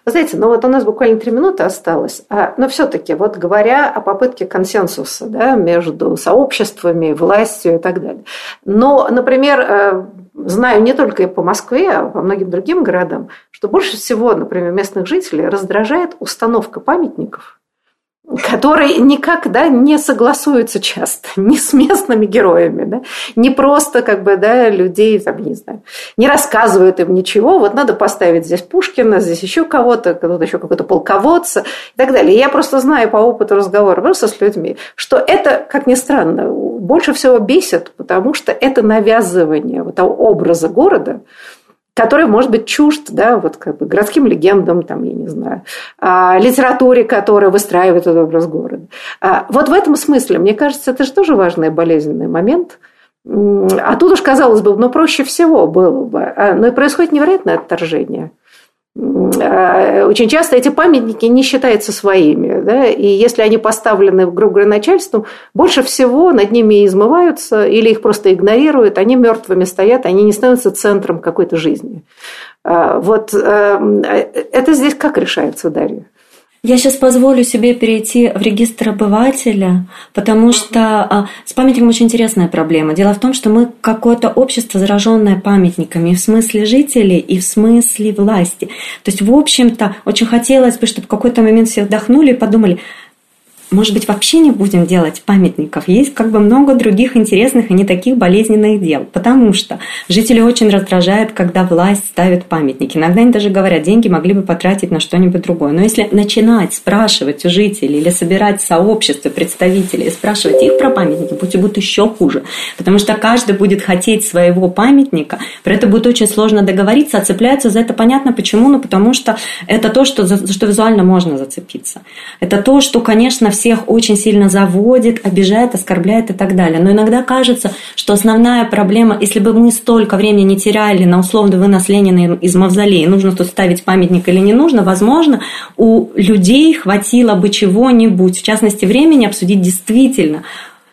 Вы знаете, ну вот у нас буквально три минуты осталось, а, но все-таки вот говоря о попытке консенсуса да, между сообществами, властью и так далее. Но, например, э, знаю не только по Москве, а по многим другим городам, что больше всего, например, местных жителей раздражает установка памятников который никогда не согласуется часто *laughs* ни с местными героями, да, не просто как бы, да, людей, там, не знаю, не рассказывают им ничего, вот надо поставить здесь Пушкина, здесь еще кого-то, тут еще какой-то полководца и так далее. я просто знаю по опыту разговора просто с людьми, что это, как ни странно, больше всего бесит, потому что это навязывание вот того образа города, который может быть чужд да, вот как бы городским легендам, там, я не знаю, а, литературе, которая выстраивает этот образ города. А, вот в этом смысле, мне кажется, это же тоже важный болезненный момент. А тут уж, казалось бы, ну, проще всего было бы. А, но и происходит невероятное отторжение – очень часто эти памятники не считаются своими. Да? И если они поставлены, грубо говоря, начальством, больше всего над ними измываются или их просто игнорируют, они мертвыми стоят, они не становятся центром какой-то жизни. Э, вот э, это здесь как решается, Дарья? Я сейчас позволю себе перейти в регистр обывателя, потому что а, с памятником очень интересная проблема. Дело в том, что мы какое-то общество, зараженное памятниками, в смысле жителей, и в смысле власти. То есть, в общем-то, очень хотелось бы, чтобы в какой-то момент все вдохнули и подумали, может быть, вообще не будем делать памятников. Есть как бы много других интересных и не таких болезненных дел. Потому что жители очень раздражают, когда власть ставит памятники. Иногда они даже говорят, деньги могли бы потратить на что-нибудь другое. Но если начинать спрашивать у жителей или собирать сообщество представителей спрашивать их про памятники, пути будут еще хуже. Потому что каждый будет хотеть своего памятника. Про это будет очень сложно договориться, а цепляются за это понятно почему. Ну, потому что это то, что, за что визуально можно зацепиться. Это то, что, конечно, всех очень сильно заводит, обижает, оскорбляет и так далее. Но иногда кажется, что основная проблема, если бы мы столько времени не теряли на условный вынос Ленина из мавзолея, нужно тут ставить памятник или не нужно, возможно, у людей хватило бы чего-нибудь, в частности, времени обсудить действительно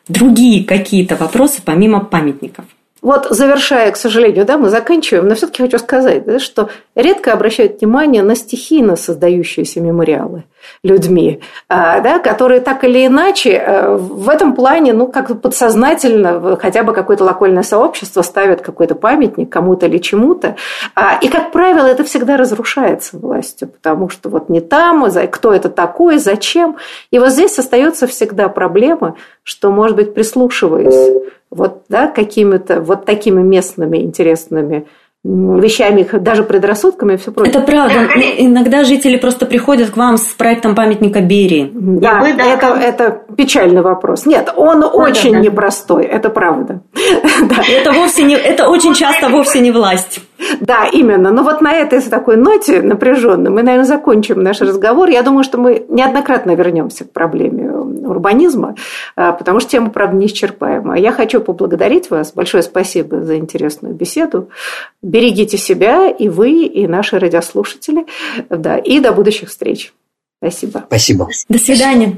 другие какие-то вопросы помимо памятников. Вот завершая, к сожалению, да, мы заканчиваем, но все-таки хочу сказать, да, что редко обращают внимание на стихийно создающиеся мемориалы людьми, а, да, которые так или иначе э, в этом плане, ну, как подсознательно хотя бы какое-то локальное сообщество ставит какой-то памятник кому-то или чему-то. А, и, как правило, это всегда разрушается властью, потому что вот не там, кто это такой, зачем. И вот здесь остается всегда проблема, что, может быть, прислушиваясь вот, да, какими-то вот такими местными интересными вещами, даже предрассудками и все прочее. Это правда. Иногда жители просто приходят к вам с проектом памятника Берии. Да, вы, да это, это печальный вопрос. Нет, он да, очень да, да. непростой, это правда. *laughs* да. Это вовсе не, это очень часто вовсе не власть. Да, именно. Но вот на этой такой ноте напряженной мы, наверное, закончим наш разговор. Я думаю, что мы неоднократно вернемся к проблеме урбанизма, а, потому что тема, правда, неисчерпаема. Я хочу поблагодарить вас. Большое спасибо за интересную беседу. Берегите себя, и вы, и наши радиослушатели. Да, и до будущих встреч. Спасибо. Спасибо. До свидания.